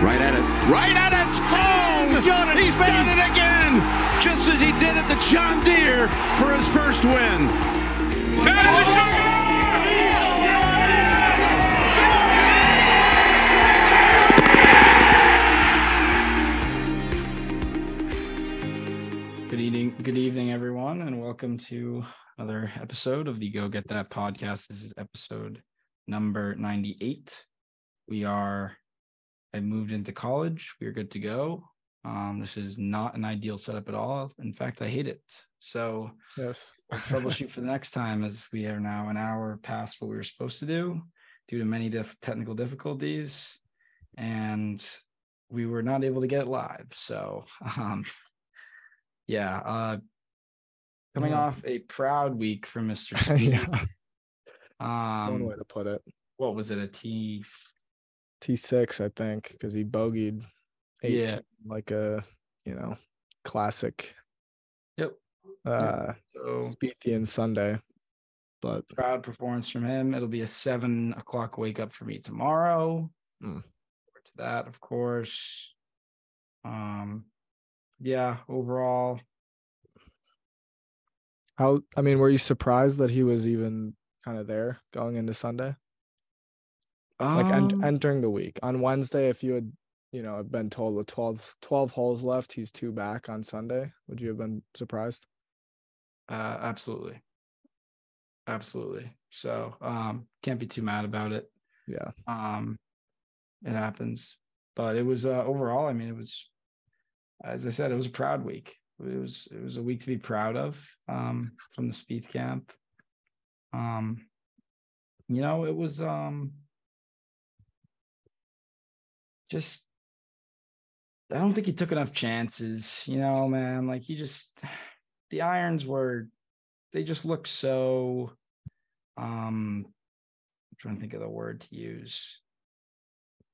Right at it. Right at it. Oh, He's done it, He's Spade. done it again. Just as he did at the John Deere for his first win. Good evening, good evening, everyone, and welcome to another episode of the Go Get That podcast. This is episode number 98. We are, I moved into college. We are good to go. Um, this is not an ideal setup at all. In fact, I hate it. So Yes. we'll troubleshoot for the next time as we are now an hour past what we were supposed to do due to many diff- technical difficulties. And we were not able to get it live. So, um, yeah, uh, coming Yeah. off a proud week for Mr. Speed. yeah. That's one Um, way to put it. what was it? A T? T6, I think, because he bogeyed 18 Yeah. like a, you know, classic Yep. uh So Spiethian Sunday. But proud performance from him. It'll be a seven o'clock wake up for me tomorrow. Mm. To that, of course. Um, yeah. Overall, how I mean, were you surprised that he was even kind of there going into Sunday? Like en- um, entering the week. On Wednesday, if you had, you know, been told with 12, 12 holes left, he's two back on Sunday, would you have been surprised? Uh, absolutely. Absolutely. So, um, can't be too mad about it. Yeah. Um, it happens, but it was, uh, overall, I mean, it was, as I said, it was a proud week. It was, it was a week to be proud of, um, from the speed camp. Um, you know, it was, um, just, I don't think he took enough chances, you know, man. Like he just, the irons were they just look so um I'm trying to think of the word to use.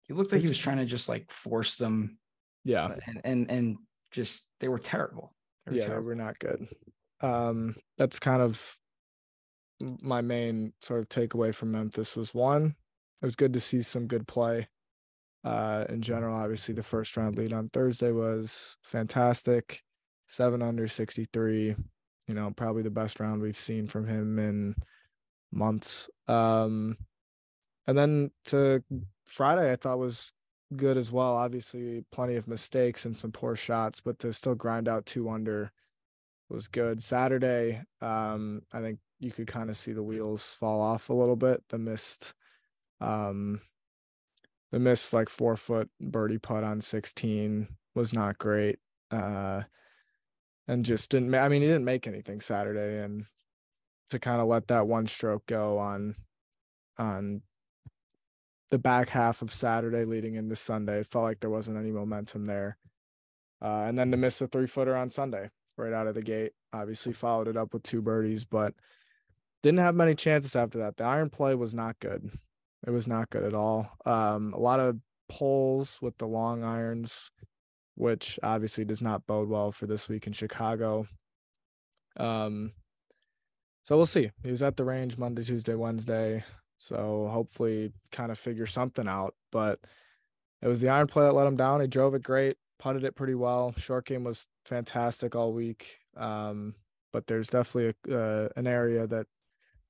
He looked like he was trying to just like force them Yeah. and and, and just they were terrible. They were yeah, they were not good. Um, that's kind of my main sort of takeaway from Memphis was one, it was good to see some good play. Uh, in general, obviously the first round lead on Thursday was fantastic. Seven under 63, you know, probably the best round we've seen from him in months. Um, and then to Friday, I thought was good as well. Obviously, plenty of mistakes and some poor shots, but to still grind out two under was good. Saturday, um, I think you could kind of see the wheels fall off a little bit. The missed, um, the missed like four foot birdie putt on 16 was not great. Uh, and just didn't, ma- I mean, he didn't make anything Saturday and to kind of let that one stroke go on, on the back half of Saturday leading into Sunday. It felt like there wasn't any momentum there. Uh, and then to miss the three footer on Sunday right out of the gate. Obviously followed it up with two birdies, but didn't have many chances after that. The iron play was not good. It was not good at all. Um, a lot of pulls with the long irons, which obviously does not bode well for this week in Chicago. Um, so we'll see. He was at the range Monday, Tuesday, Wednesday. So hopefully kind of figure something out. But it was the iron play that let him down. He drove it great, putted it pretty well. Short game was fantastic all week. Um, but there's definitely a, uh, an area that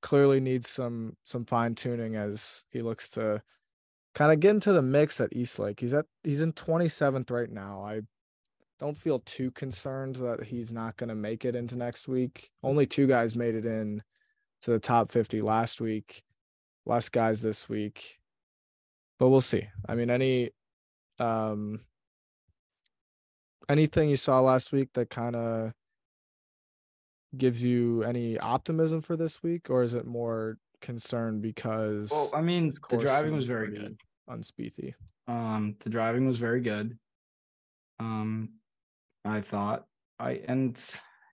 clearly needs some some fine tuning as he looks to kind of get into the mix at Eastlake. He's at he's in 27th right now. I don't feel too concerned that he's not going to make it into next week. Only two guys made it in to the top 50 last week. Less guys this week. But we'll see. I mean any um anything you saw last week that kind of gives you any optimism for this week or is it more concern because Well, I mean, the driving was very good. unspeethy. Um, the driving was very good. Um, I thought I and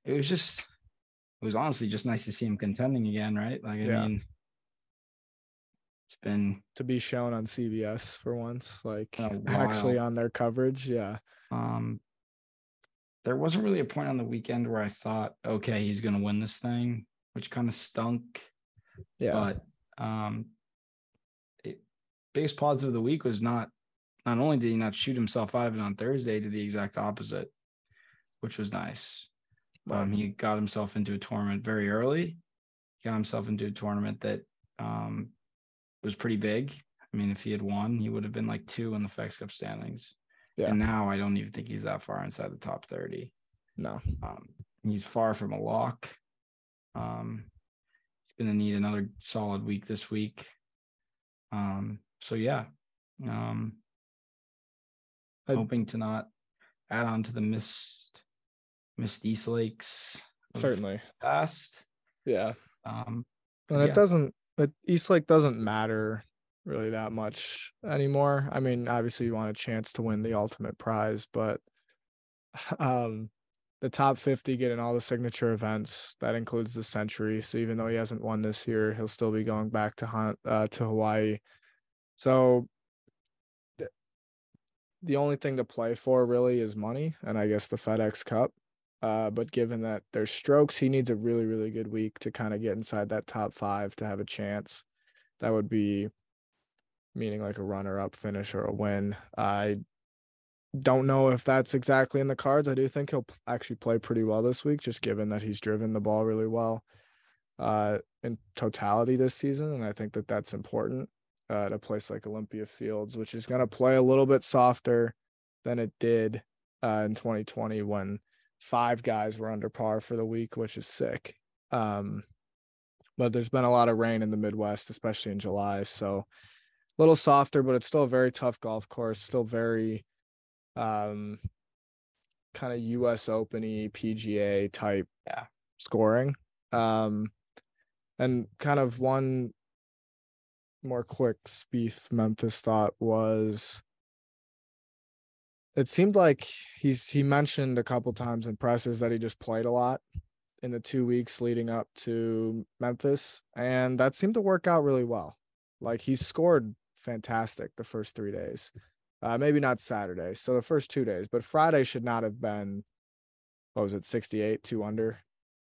it was just it was honestly just nice to see him contending again, right? Like I Yeah. mean, it's been to be shown on CBS for once, like actually on their coverage. Yeah. um there wasn't really a point on the weekend where I thought, okay, he's gonna win this thing, which kind of stunk. Yeah. But um it, biggest positive of the week was not not only did he not shoot himself out of it on Thursday, did the exact opposite, which was nice. Um, he got himself into a tournament very early. He got himself into a tournament that um, was pretty big. I mean, if he had won, he would have been like two in the FedEx Cup standings. Yeah. And now I don't even think he's that far inside the top 30. No. Um, he's far from a lock. Um, he's going to need another solid week this week. Um, so yeah, um, I- hoping to not add on to the missed missed East Lakes Certainly. past. Yeah. Um, And Yeah. it doesn't it East Lake doesn't matter really that much anymore. I mean, obviously you want a chance to win the ultimate prize, but um the top 50 getting all the signature events that includes the Sentry. So even though he hasn't won this year he'll still be going back to hunt uh, to hawaii. So th- the only thing to play for really is money and i guess the fedex cup. Uh, but given that there's strokes he needs a really really good week to kind of get inside that top five to have a chance. That would be meaning like a runner up finish or a win i don't know if that's exactly in the cards. I do think he'll actually play pretty well this week, just given that he's driven the ball really well uh, in totality this season. And I think that that's important uh, at a place like Olympia Fields, which is going to play a little bit softer than it did uh, in 2020 when five guys were under par for the week, which is sick. Um, but there's been a lot of rain in the Midwest, especially in July. So a little softer, but it's still a very tough golf course, still very um kind of US Open PGA type Yeah. scoring. Um and kind of one more quick Spieth Memphis thought was it seemed like he's he mentioned a couple times in pressers that he just played a lot in the two weeks leading up to Memphis and that seemed to work out really well. Like he scored fantastic the first 3 days uh, maybe not Saturday. So the first two days, but Friday should not have been. What was it, sixty-eight, two under?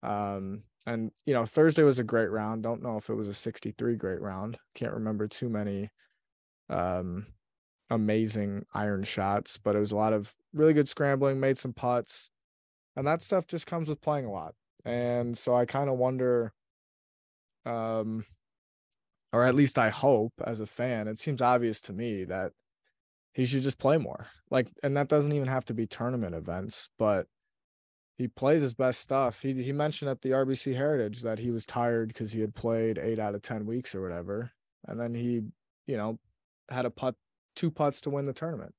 Um, and you know Thursday was a great round. Don't know if it was a sixty-three great round. Can't remember too many, um, amazing iron shots, but it was a lot of really good scrambling. Made some putts, and that stuff just comes with playing a lot. And so I kind of wonder, um, or at least I hope as a fan, it seems obvious to me that he should just play more. Like, and that doesn't even have to be tournament events, but he plays his best stuff. He he mentioned at the RBC Heritage that he was tired because he had played eight out of ten weeks or whatever, and then he, you know, had a putt, two putts to win the tournament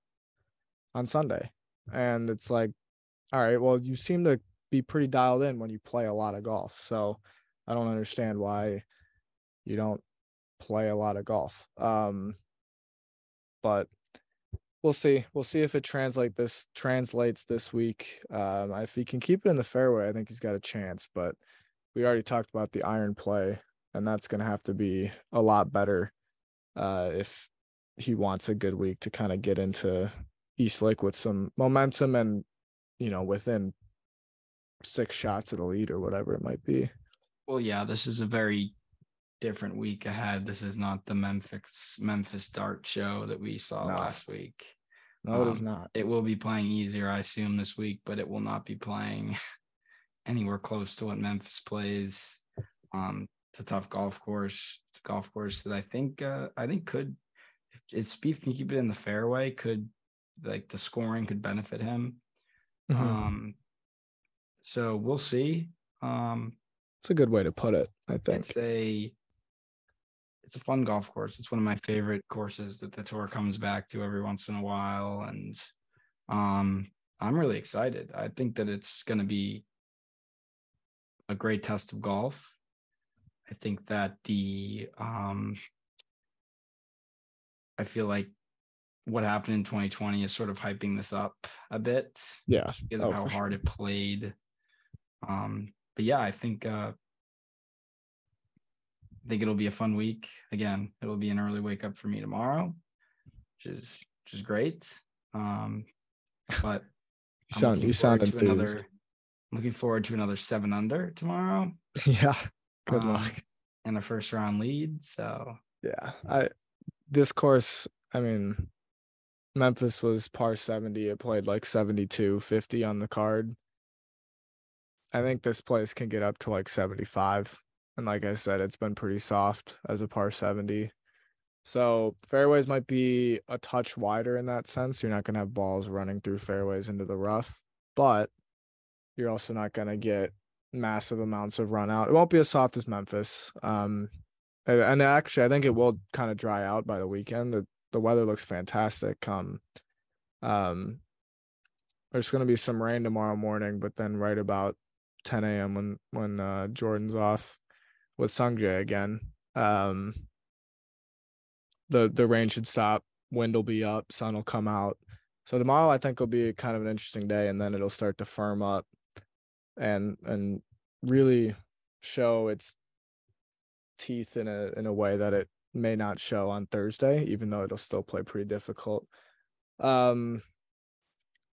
on Sunday, and it's like, all right, well, you seem to be pretty dialed in when you play a lot of golf. So I don't understand why you don't play a lot of golf. Um, but we'll see. We'll see if it translate this translates this week. Um, if he can keep it in the fairway, I think he's got a chance. But we already talked about the iron play, and that's going to have to be a lot better uh, if he wants a good week to kind of get into East Lake with some momentum and you know within six shots of the lead or whatever it might be. Well, yeah, this is a very different week ahead. This is not the Memphis Memphis Dart show that we saw No. last week. No, it is Um, not. It will be playing easier, I assume, this week, but it will not be playing anywhere close to what Memphis plays. Um, it's a tough golf course. It's a golf course that I think uh, I think could if Spieth can keep it in the fairway, could like the scoring could benefit him. Mhm. Um, so we'll see. Um, it's a good way to put it. I think. it's a it's a fun golf course. It's one of my favorite courses that the tour comes back to every once in a while, and um, I'm really excited. I think that it's going to be a great test of golf. I think that the um, I feel like what happened in 2020 is sort of hyping this up a bit Yeah. because Oh, of how hard sure. it played. Um, but yeah, I think uh, I think it'll be a fun week. Again, it'll be an early wake up for me tomorrow, which is which is great. Um, but You I'm sound looking you sound forward to enthused. another. Looking forward to another seven under tomorrow yeah. Good um, luck. and a first round lead. So Yeah. I this course, I mean, Memphis was par 70. It played like 72, 50 on the card. I think this place can get up to like 75. And like I said, it's been pretty soft as a par 70. So fairways might be a touch wider in that sense. You're not going to have balls running through fairways into the rough, but you're also not going to get massive amounts of run out. It won't be as soft as Memphis. Um, and, actually, I think it will kind of dry out by the weekend. The, the weather looks fantastic. Um, um, there's going to be some rain tomorrow morning, but then right about 10 a.m. when when uh, Jordan's off with Sungjae again, um, the the rain should stop. Wind will be up. Sun will come out. So tomorrow I think will be kind of an interesting day, and then it'll start to firm up, and and really show its teeth in a in a way that it may not show on Thursday, even though it'll still play pretty difficult. Um,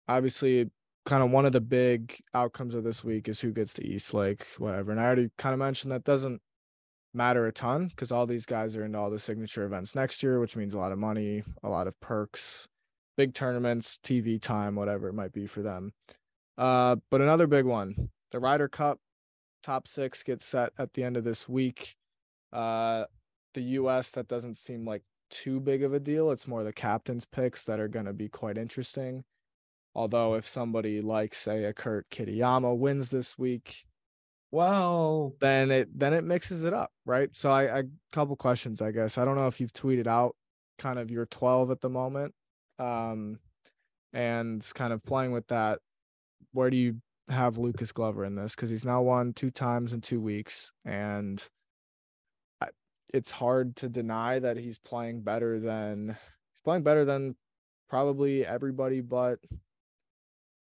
obviously, kind of one of the big outcomes of this week is who gets to East Lake, whatever. And I already kind of mentioned that doesn't matter a ton because all these guys are into all the signature events next year, which means a lot of money, a lot of perks, big tournaments, TV time, whatever it might be for them. Uh, but another big one, the Ryder Cup top six gets set at the end of this week. Uh, the US, that doesn't seem like too big of a deal. It's more the captain's picks that are going to be quite interesting. Although, if somebody like, say, a Kurt Kitayama wins this week, well, then it then it mixes it up, right? So, I, I couple questions, I guess. I don't know if you've tweeted out kind of your 12 at the moment, um, and kind of playing with that. Where do you have Lucas Glover in this? Because he's now won two times in two weeks, and it's hard to deny that he's playing better than he's playing better than probably everybody but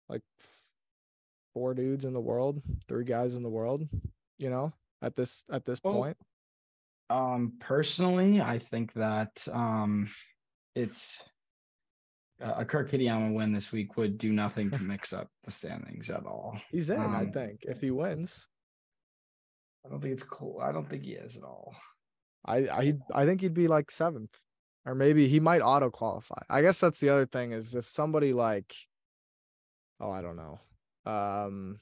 like four dudes in the world, three guys in the world, you know, at this at this well, point. Um personally, I think that um it's uh, a Kurt Kitayama win this week would do nothing to mix up the standings at all. He's in, um, I think, if he wins. I don't think it's cool. I don't think he is at all. I I I think he'd be like seventh, or maybe he might auto qualify. I guess that's the other thing is if somebody like, oh I don't know, um,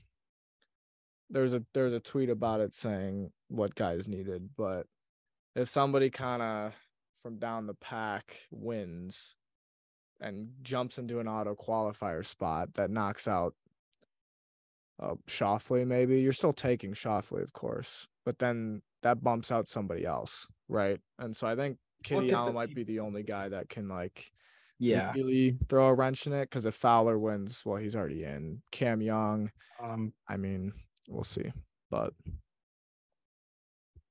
there's a there's a tweet about it saying what guys needed, but if somebody kind of from down the pack wins and jumps into an auto qualifier spot that knocks out uh, Schauffele, maybe you're still taking Schauffele, of course, but then that bumps out somebody else, right? And so I think Kitty Allen might be the only guy that can like yeah really throw a wrench in it because if Fowler wins, well, he's already in. Cam Young, um, I mean, we'll see, but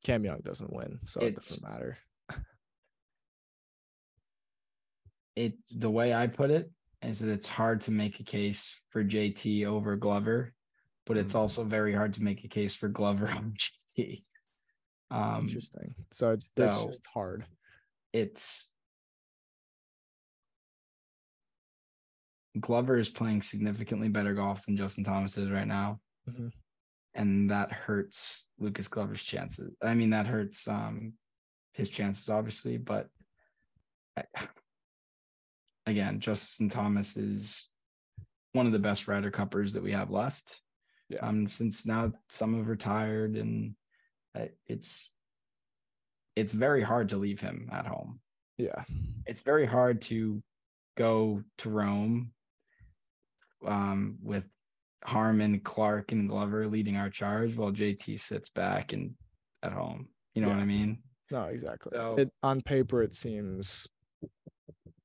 Cam Young doesn't win, so it doesn't matter. it the way I put it is that it's hard to make a case for JT over Glover, but it's mm-hmm. also very hard to make a case for Glover over JT. Um, Interesting. So it's, so it's just hard. It's Glover is playing significantly better golf than Justin Thomas is right now. Mm-hmm. And that hurts Lucas Glover's chances. I mean, that hurts um, his chances, obviously, but I, again, Justin Thomas is one of the best Ryder Cuppers that we have left. Yeah. Um, since now some have retired and it's it's very hard to leave him at home. Yeah. It's very hard to go to Rome um, with Harman, Clark, and Glover leading our charge while JT sits back and at home. You know yeah. what I mean? No, exactly. So, it, on paper, it seems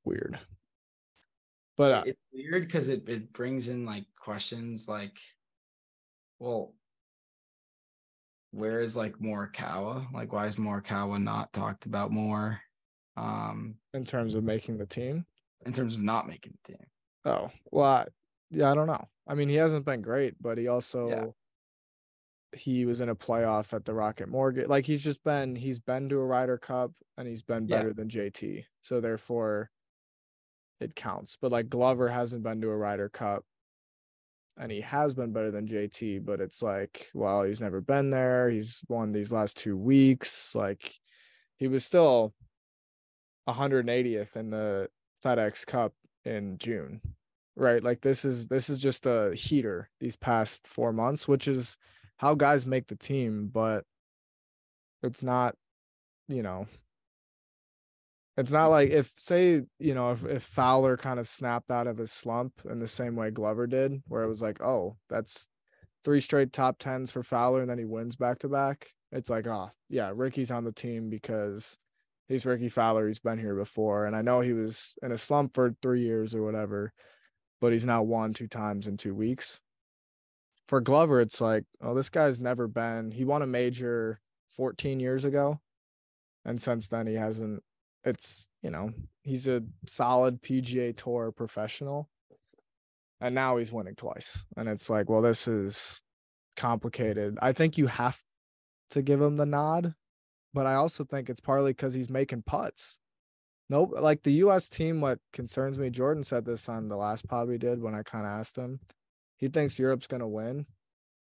weird. But uh, it's weird because it, it brings in like questions like, well, where is like Morikawa? Like, why is Morikawa not talked about more? Um, in terms of making the team, in terms of not making the team. Oh well, I, yeah, I don't know. I mean, he hasn't been great, but he also yeah. he was in a playoff at the Rocket Mortgage. Like he's just been he's been to a Ryder Cup and he's been better yeah. than JT. So therefore, it counts. But like Glover hasn't been to a Ryder Cup and he has been better than JT, but it's like, well, he's never been there. He's won these last two weeks. Like he was still 180th in the FedEx Cup in June, right? Like this is this is just a heater these past four months, which is how guys make the team, but it's not, you know, it's not like if say, you know, if, if Fowler kind of snapped out of his slump in the same way Glover did, where it was like, oh, that's three straight top tens for Fowler, and then he wins back to back. It's like, oh, yeah, Ricky's on the team because he's Ricky Fowler. He's been here before. And I know he was in a slump for three years or whatever, but he's now won two times in two weeks. For Glover, it's like, oh, this guy's never been, he won a major 14 years ago. And since then, he hasn't, it's, you know, he's a solid PGA Tour professional. And now he's winning twice. And it's like, well, this is complicated. I think you have to give him the nod, but I also think it's partly because he's making putts. Nope. Like the US team, what concerns me, Jordan said this on the last pod we did when I kind of asked him. He thinks Europe's going to win,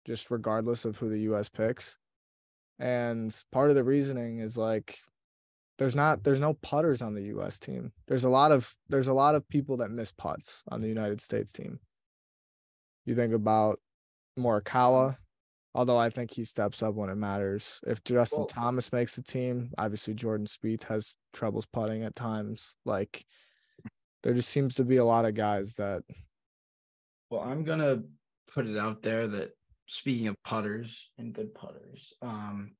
just regardless of who the US picks. And part of the reasoning is like there's not there's no putters on the US team. There's a lot of there's a lot of people that miss putts on the United States team. You think about Morikawa, although I think he steps up when it matters. If Justin well, Thomas makes the team, obviously Jordan Spieth has troubles putting at times. Like there just seems to be a lot of guys that well, I'm gonna put it out there that speaking of putters and good putters, um,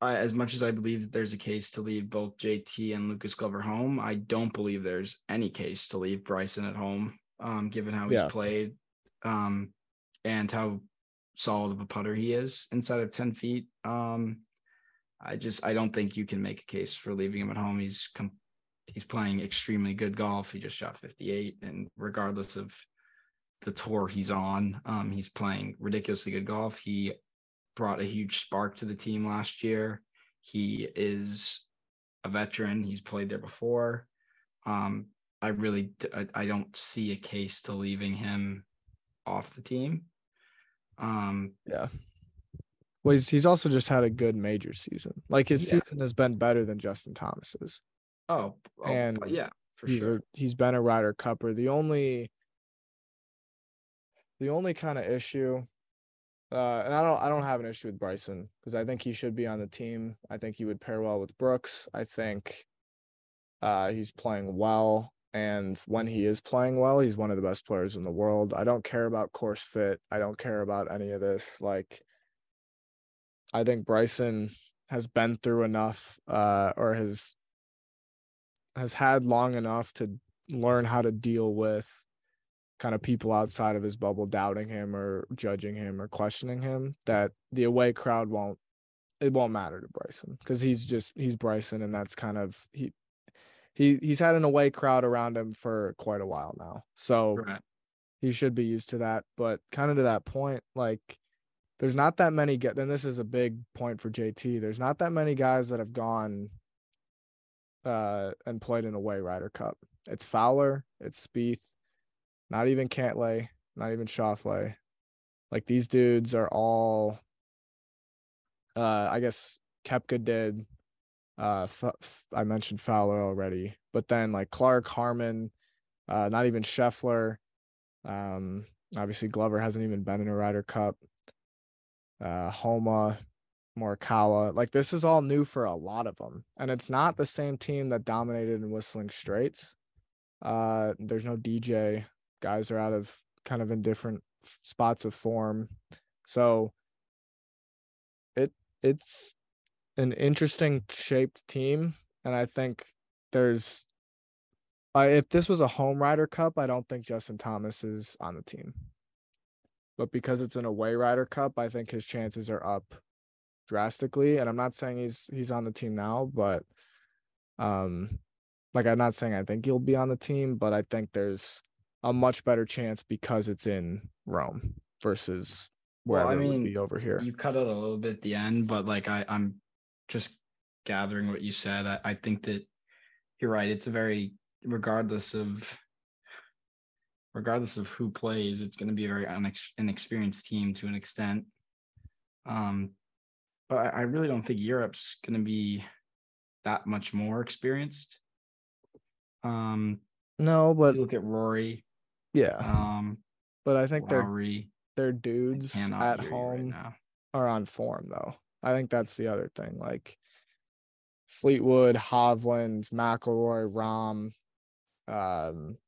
I, as much as I believe that there's a case to leave both JT and Lucas Glover home, I don't believe there's any case to leave Bryson at home, um, given how he's yeah. played, um, and how solid of a putter he is inside of 10 feet. Um, I just I don't think you can make a case for leaving him at home. He's com- he's playing extremely good golf. He just shot 58, and regardless of the tour he's on, um, he's playing ridiculously good golf. He brought a huge spark to the team last year. He is a veteran. He's played there before. Um, I really I, I don't see a case to leaving him off the team. Um, yeah. Well, he's, he's also just had a good major season. Like his yeah. season has been better than Justin Thomas's. Oh, oh and yeah, for he's, sure. He's been a Ryder Cupper. The only, the only kind of issue uh, and I don't I don't have an issue with Bryson because I think he should be on the team. I think he would pair well with Brooks. I think uh, he's playing well. And when he is playing well, he's one of the best players in the world. I don't care about course fit. I don't care about any of this. Like, I think Bryson has been through enough, uh, or has has had long enough to learn how to deal with kind of people outside of his bubble doubting him or judging him or questioning him that the away crowd won't it won't matter to Bryson because he's just he's Bryson and that's kind of he he he's had an away crowd around him for quite a while now. So right. he should be used to that. But kind of to that point, like there's not that many get then this is a big point for JT. There's not that many guys that have gone uh and played in a way Ryder Cup. It's Fowler, it's Spieth, not even Cantlay, not even Schauffele. Like these dudes are all uh I guess Koepka did. Uh F- I mentioned Fowler already, but then like Clark, Harman, uh not even Scheffler. Um obviously Glover hasn't even been in a Ryder Cup. Uh Homa, Morikawa. Like this is all new for a lot of them. And it's not the same team that dominated in Whistling Straits. Uh there's no DJ guys are out of kind of in different spots of form. So it it's an interesting shaped team and I think there's uh, if this was a home Ryder Cup, I don't think Justin Thomas is on the team. But because it's an away Ryder Cup, I think his chances are up drastically. And I'm not saying he's he's on the team now, but um like I'm not saying I think he'll be on the team, but I think there's a much better chance because it's in Rome versus wherever well, I mean, it would be over here. You cut it a little bit at the end, but like I, I'm just gathering what you said. I, I think that you're right. It's a very regardless of regardless of who plays, it's going to be a very unex- inexperienced team to an extent. Um, but I, I really don't think Europe's going to be that much more experienced. Um, No, but look at Rory, yeah, um, but I think they're Lowry. their dudes at right home now. are on form though. I think that's the other thing. Like Fleetwood, Hovland, McIlroy, Rahm, um,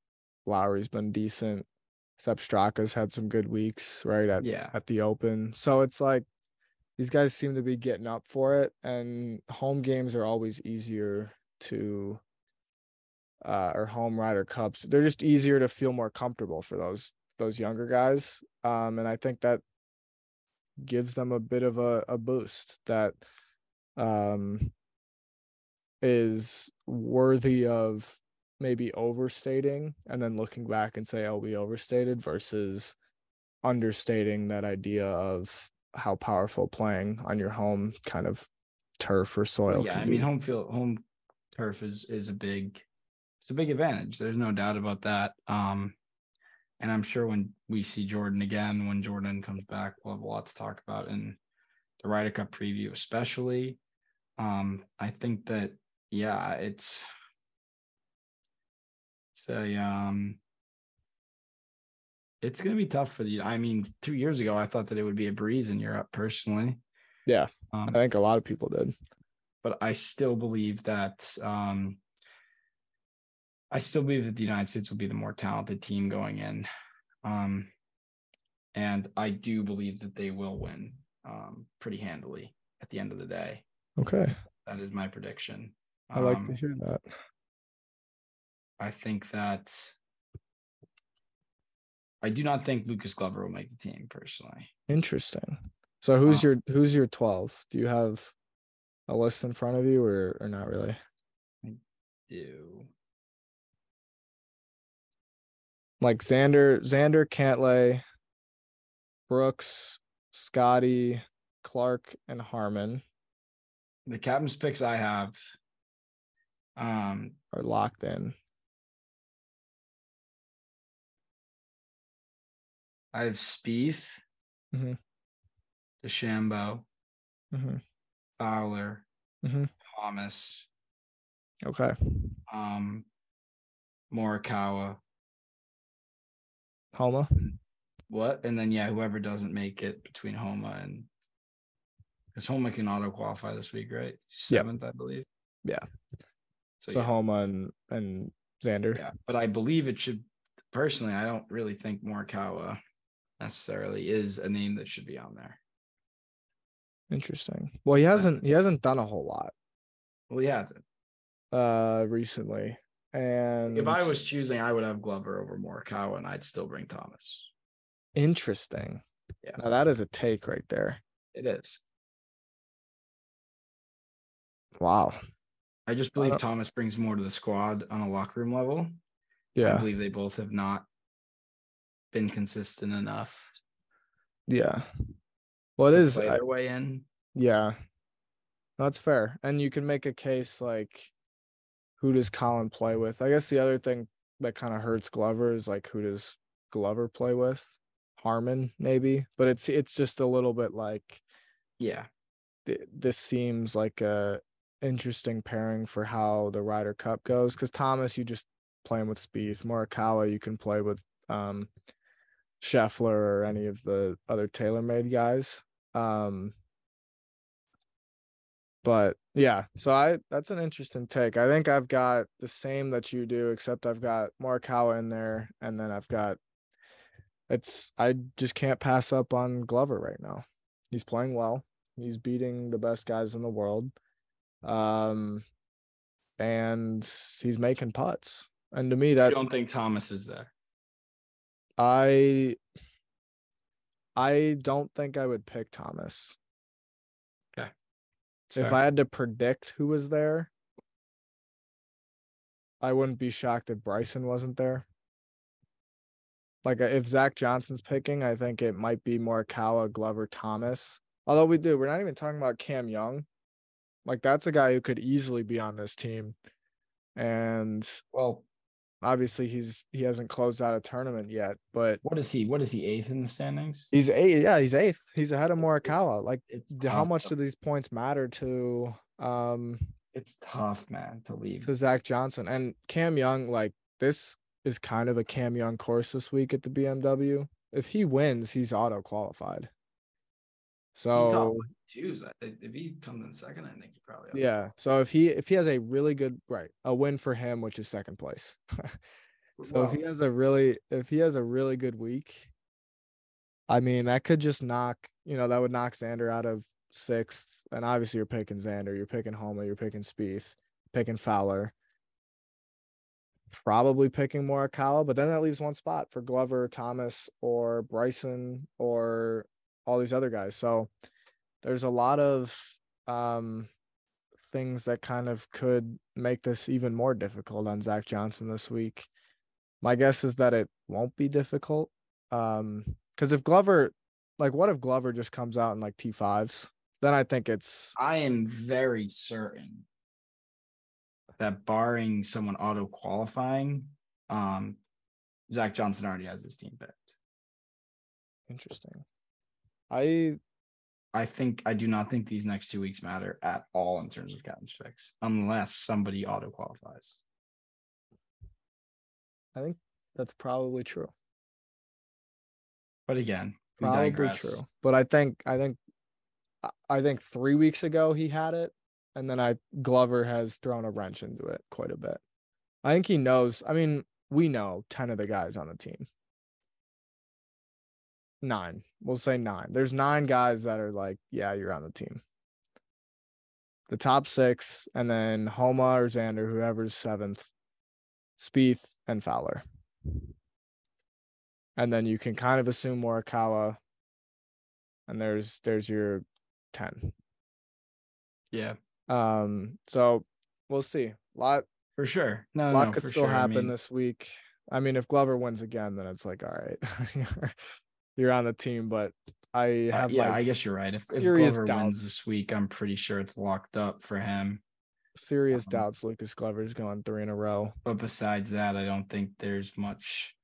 Lowry's been decent. Sepp Straka's had some good weeks, right? At Yeah, at the open. So it's like these guys seem to be getting up for it and home games are always easier to uh or home Ryder Cups. They're just easier to feel more comfortable for those those younger guys. Um and I think that gives them a bit of a, a boost that um is worthy of maybe overstating and then looking back and say, oh, we overstated versus understating that idea of how powerful playing on your home kind of turf or soil. yeah. can I mean, be. home field, home turf is is a big, it's a big advantage. There's no doubt about that. Um, and I'm sure when we see Jordan again, when Jordan comes back, we'll have a lot to talk about in the Ryder Cup preview, especially. Um, I think that yeah, it's it's a um it's gonna be tough for the I mean, two years ago I thought that it would be a breeze in Europe personally. Yeah, Um, I think a lot of people did. but I still believe that um I still believe that the United States will be the more talented team going in. Um and I do believe that they will win um pretty handily at the end of the day. Okay. That is my prediction. I like to Um, hear that. I think that I do not think Lucas Glover will make the team personally. Interesting. So who's Uh, your who's your 12? Do you have a list in front of you or or not really? I Do Like Xander, Xander, Cantlay, Brooks, Scotty, Clark, and Harman the captain's picks I have um are locked in. I have Spieth, Mhm. DeChambeau, Mhm. Fowler, Mhm. Thomas, Okay. um, Morikawa. Homa. What? And then yeah, whoever doesn't make it between Homa and because Homa can auto qualify this week, right? Seventh, I believe. Yeah. So, So yeah, Homa and and Xander. yeah, but I believe it should. Personally, I don't really think Morikawa necessarily is a name that should be on there. Interesting. Well, he hasn't he hasn't done a whole lot Well, he hasn't. uh recently. And If I was choosing, I would have Glover over Morikawa, and I'd still bring Thomas. interesting. Yeah. Now that is a take right there. It is. Wow. I just believe don't- Thomas brings more to the squad on a locker room level. Yeah. I believe they both have not been consistent enough Yeah. Well, it to is play I- their way in. Yeah. That's fair. And you can make a case like who does Collin play with? I guess the other thing that kind of hurts Glover is like who does Glover play with? Harman maybe, but it's it's just a little bit like Yeah. th- this seems like a interesting pairing for how the Ryder Cup goes cuz Thomas you just play him with Spieth, Morikawa you can play with um Scheffler or any of the other TaylorMade guys. Um but yeah, so I that's an interesting take. I think I've got the same that you do, except I've got Morikawa in there, and then I've got it's I just can't pass up on Glover right now. He's playing well. He's beating the best guys in the world. Um and he's making putts. And to me I that don't think Thomas is there. I I don't think I would pick Thomas. If fair. I had to predict who was there, I wouldn't be shocked if Bryson wasn't there. Like uh, if Zach Johnson's picking, I think it might be Morikawa, Glover, Thomas. Although we do, we're not even talking about Cam Young. Like that's a guy who could easily be on this team, and well, obviously he's he hasn't closed out a tournament yet, but what is he? What is he? Eighth in the standings? he's eight. Yeah, he's eighth. He's ahead of Morikawa. Like It's how tough, much do these points matter to um It's tough, man, to leave. to Zach Johnson and Cam Young, like this is kind of a Cam Young course this week at the BMW. If he wins, he's auto qualified. So twos. If he comes in second, I think he probably. Yeah. So if he if he has a really good right, a win for him, which is second place. so if he has a really if he has a really good week, I mean that could just knock you know that would knock Xander out of sixth, and obviously you're picking Xander, you're picking Homa, you're picking Spieth, picking Fowler. Probably picking Morikawa, but then that leaves one spot for Glover, Thomas, or Bryson, or all these other guys. So there's a lot of um, things that kind of could make this even more difficult on Zach Johnson this week. My guess is that it won't be difficult. Um, because if Glover, like, what if Glover just comes out in like T5s? Then I think it's. I am very certain that barring someone auto qualifying, um, Zach Johnson already has his team picked. Interesting. I I think I do not think these next two weeks matter at all in terms of captain's picks, unless somebody auto qualifies. I think that's probably true. But again, probably true. But I think I think I think three weeks ago he had it, and then I Glover has thrown a wrench into it quite a bit. I think he knows. I mean, we know ten of the guys on the team nine. We'll say nine. There's nine guys that are like, yeah, you're on the team. The top six, and then Homa or Xander, whoever's seventh, Spieth and Fowler. And then you can kind of assume Morikawa. And there's there's your 10. Yeah. Um, so we'll see. A lot for sure. No, a lot no, could still sure. happen I mean, this week. I mean, if Glover wins again, then it's like, all right, you're on the team, but I uh, have yeah, like I guess you're right. If, if Glover doubts. wins this week, I'm pretty sure it's locked up for him. serious Um, doubts Lucas Glover's going three in a row. But besides that, I don't think there's much.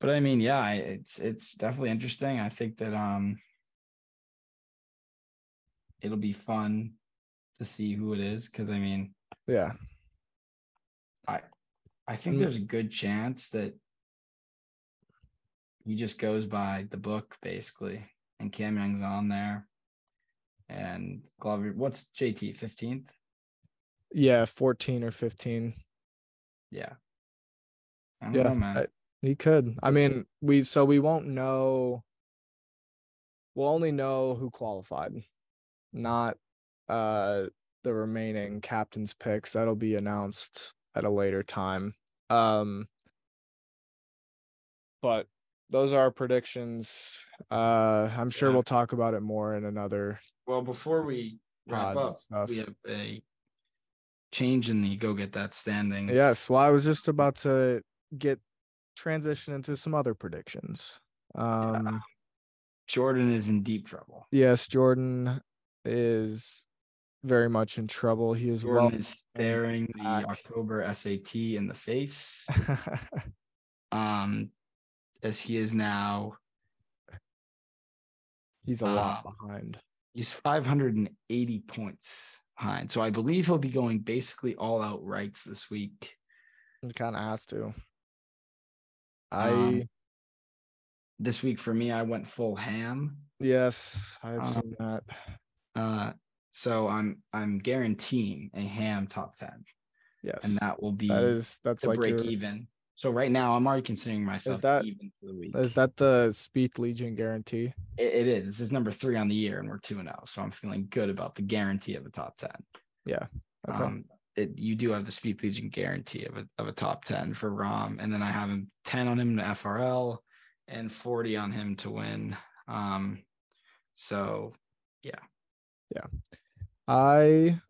But I mean, yeah, it's it's definitely interesting. I think that um, it'll be fun to see who it is because I mean, Yeah. I I think there's a good chance that he just goes by the book basically, and Cam Young's on there, and Glover. What's JT fifteenth? Yeah, 14 or 15. Yeah. I don't Yeah. know, man. I- he could. I mean, we so we won't know we'll only know who qualified, not uh the remaining captain's picks. That'll be announced at a later time. Um but those are our predictions. Uh I'm sure Yeah. we'll talk about it more in another Well, before we wrap up, stuff. we have a change in the go get that standings. Yes, well, I was just about to get transition into some other predictions. Um Jordan is in deep trouble. yes, Jordan is very much in trouble. He is Jordan well is staring the. October SAT in the face. Um, as he is now, he's a lot Uh, behind. he's 580 points behind. So I believe he'll be going basically all out rights this week. He kind of has to. I Um, This week for me, I went full ham. yes, I've um, seen that. Uh, so I'm I'm guaranteeing a Rahm top 10. Yes, and that will be that is that's like break your, even. So right now, I'm already considering myself is that- even for the week. is that the Speed Legion guarantee? It, it is. This is number three on the year, and we're two and zero. So I'm feeling good about the guarantee of a top ten. Yeah. Okay. Um, it, you do have the Speed Legion guarantee of a of a top ten for Rahm, and then I have him ten on him to FRL, and forty on him to win. Um, so yeah, yeah. I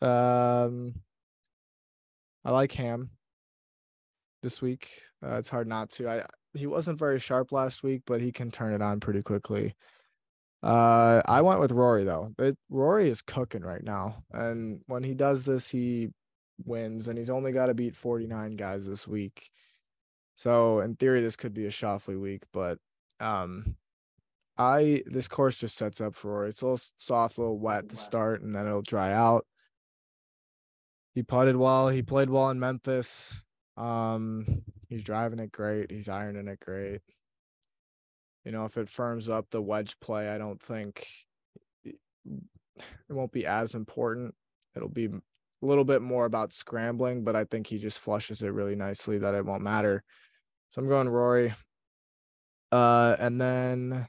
um I like Rahm this week. Uh, it's hard not to. I he wasn't very sharp last week, but he can turn it on pretty quickly. Uh I went with Rory though. It, Rory is cooking right now. And when he does this, he wins and he's only got to beat 49 guys this week. So in theory this could be a Schauffele week, but um I this course just sets up for Rory. It's a little soft, a little wet to start, and then it'll dry out. He putted well. He played well in Memphis. Um, he's driving it great. He's ironing it great. You know, if it firms up the wedge play, I don't think it won't be as important. It'll be a little bit more about scrambling, but I think he just flushes it really nicely that it won't matter. So I'm going Rory. Uh, and then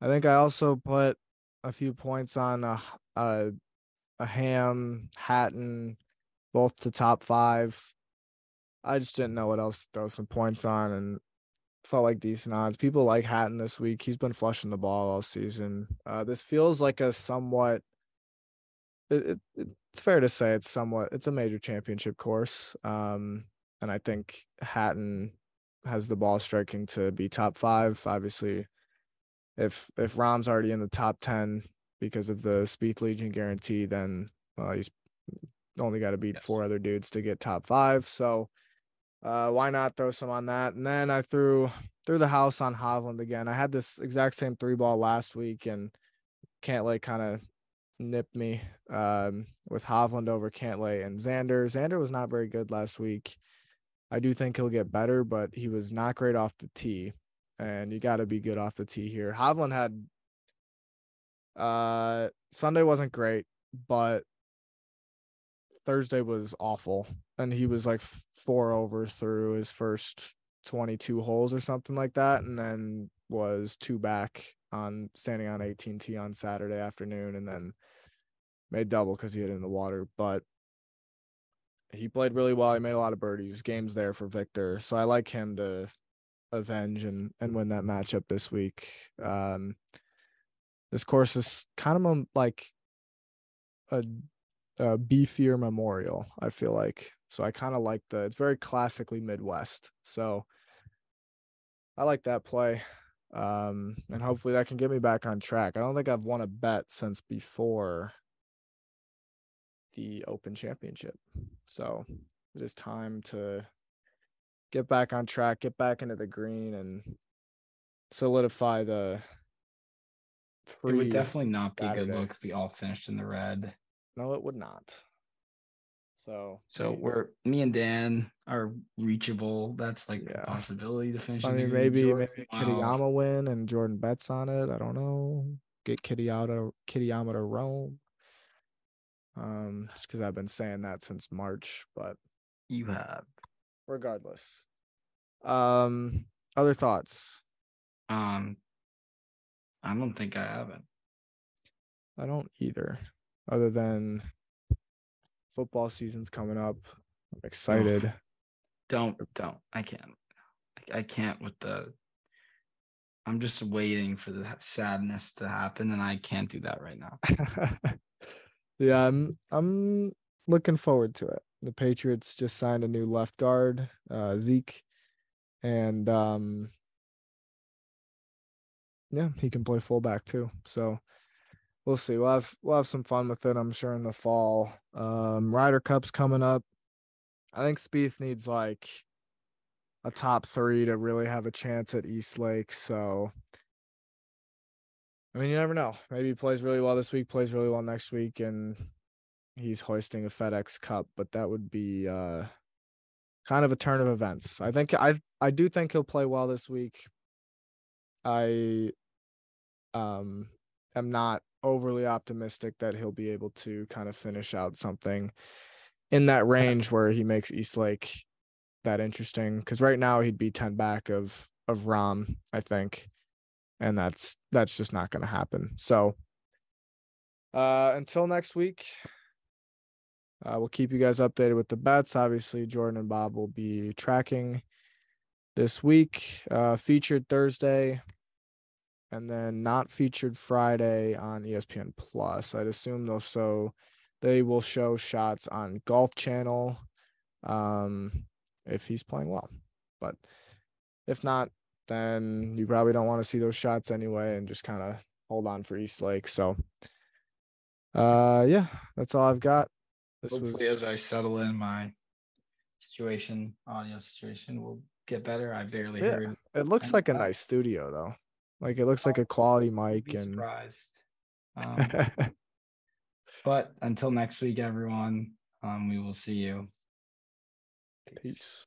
I think I also put a few points on a a, a ham Hatton, both to top five. I just didn't know what else to throw some points on and felt like decent odds. People like Hatton this week. He's been flushing the ball all season. Uh, this feels like a somewhat. It, it, it's fair to say it's somewhat. It's a major championship course, um, and I think Hatton has the ball striking to be top five. Obviously, if if Rahm's already in the top ten because of the Spieth Legion guarantee, then well, he's only got to beat yes. four other dudes to get top five. So uh, why not throw some on that? And then I threw threw the house on Hovland again. I had this exact same three ball last week, and Cantlay kind of nipped me um, with Hovland over Cantlay and Xander. Xander was not very good last week. I do think he'll get better, but he was not great off the tee, and you got to be good off the tee here. Hovland had uh Sunday wasn't great, but Thursday was awful, and he was like four over through his first 22 holes or something like that, and then was two back on standing on 18T on Saturday afternoon, and then made double because he hit in the water. But he played really well. He made a lot of birdies. Games there for Viktor. so I like him to avenge and and win that matchup this week. Um, this course is kind of like a uh, beefier memorial. I feel like so. I kind of like the. It's very classically Midwest. So I like that play, um, and hopefully that can get me back on track. I don't think I've won a bet since before the Open Championship. So it is time to get back on track, get back into the green, and solidify the. It would definitely not be Saturday. a good look if we all finished in the red. No, it would not. So so we're me and Dan are reachable. That's like yeah. a possibility to finish. I mean, maybe Jordan. maybe wow. Kitayama win and Jordan bets on it. I don't know. Get Kitty out of Kitayama to Rome. Um, just because I've been saying that since March, but you have. Regardless. Um, other thoughts? Um, I don't think I haven't. I don't either other than football season's coming up. I'm excited. Oh, don't don't. I can't. I can't with the. I'm just waiting for the sadness to happen, and I can't do that right now. yeah, I'm. I'm looking forward to it. The Patriots just signed a new left guard, uh, Zeke, and um, yeah, he can play fullback too. So we'll see. We'll have we'll have some fun with it. I'm sure in the fall. Um, Ryder Cup's coming up. I think Spieth needs like a top three to really have a chance at East Lake. So, I mean, you never know. Maybe he plays really well this week, plays really well next week, and he's hoisting a FedEx Cup. But that would be uh, kind of a turn of events. I think I I do think he'll play well this week. I um am not overly optimistic that he'll be able to kind of finish out something in that range where he makes East Lake that interesting. Because right now he'd be ten back of of Rahm, I think, and that's that's just not going to happen. So uh, until next week. Uh, we'll keep you guys updated with the bets. Obviously, Jordan and Bob will be tracking this week. Uh, featured Thursday and then not featured Friday on ESPN Plus. I'd assume they'll show they will show shots on Golf Channel um, if he's playing well. But if not, then you probably don't want to see those shots anyway and just kind of hold on for East Lake. So uh yeah, that's all I've got. This Hopefully was... as I settle in my situation, audio situation will get better. I barely yeah, heard. It looks like a nice studio though. Like it looks like a quality mic and surprised. Um, but until next week, everyone, um, we will see you. Peace. Peace.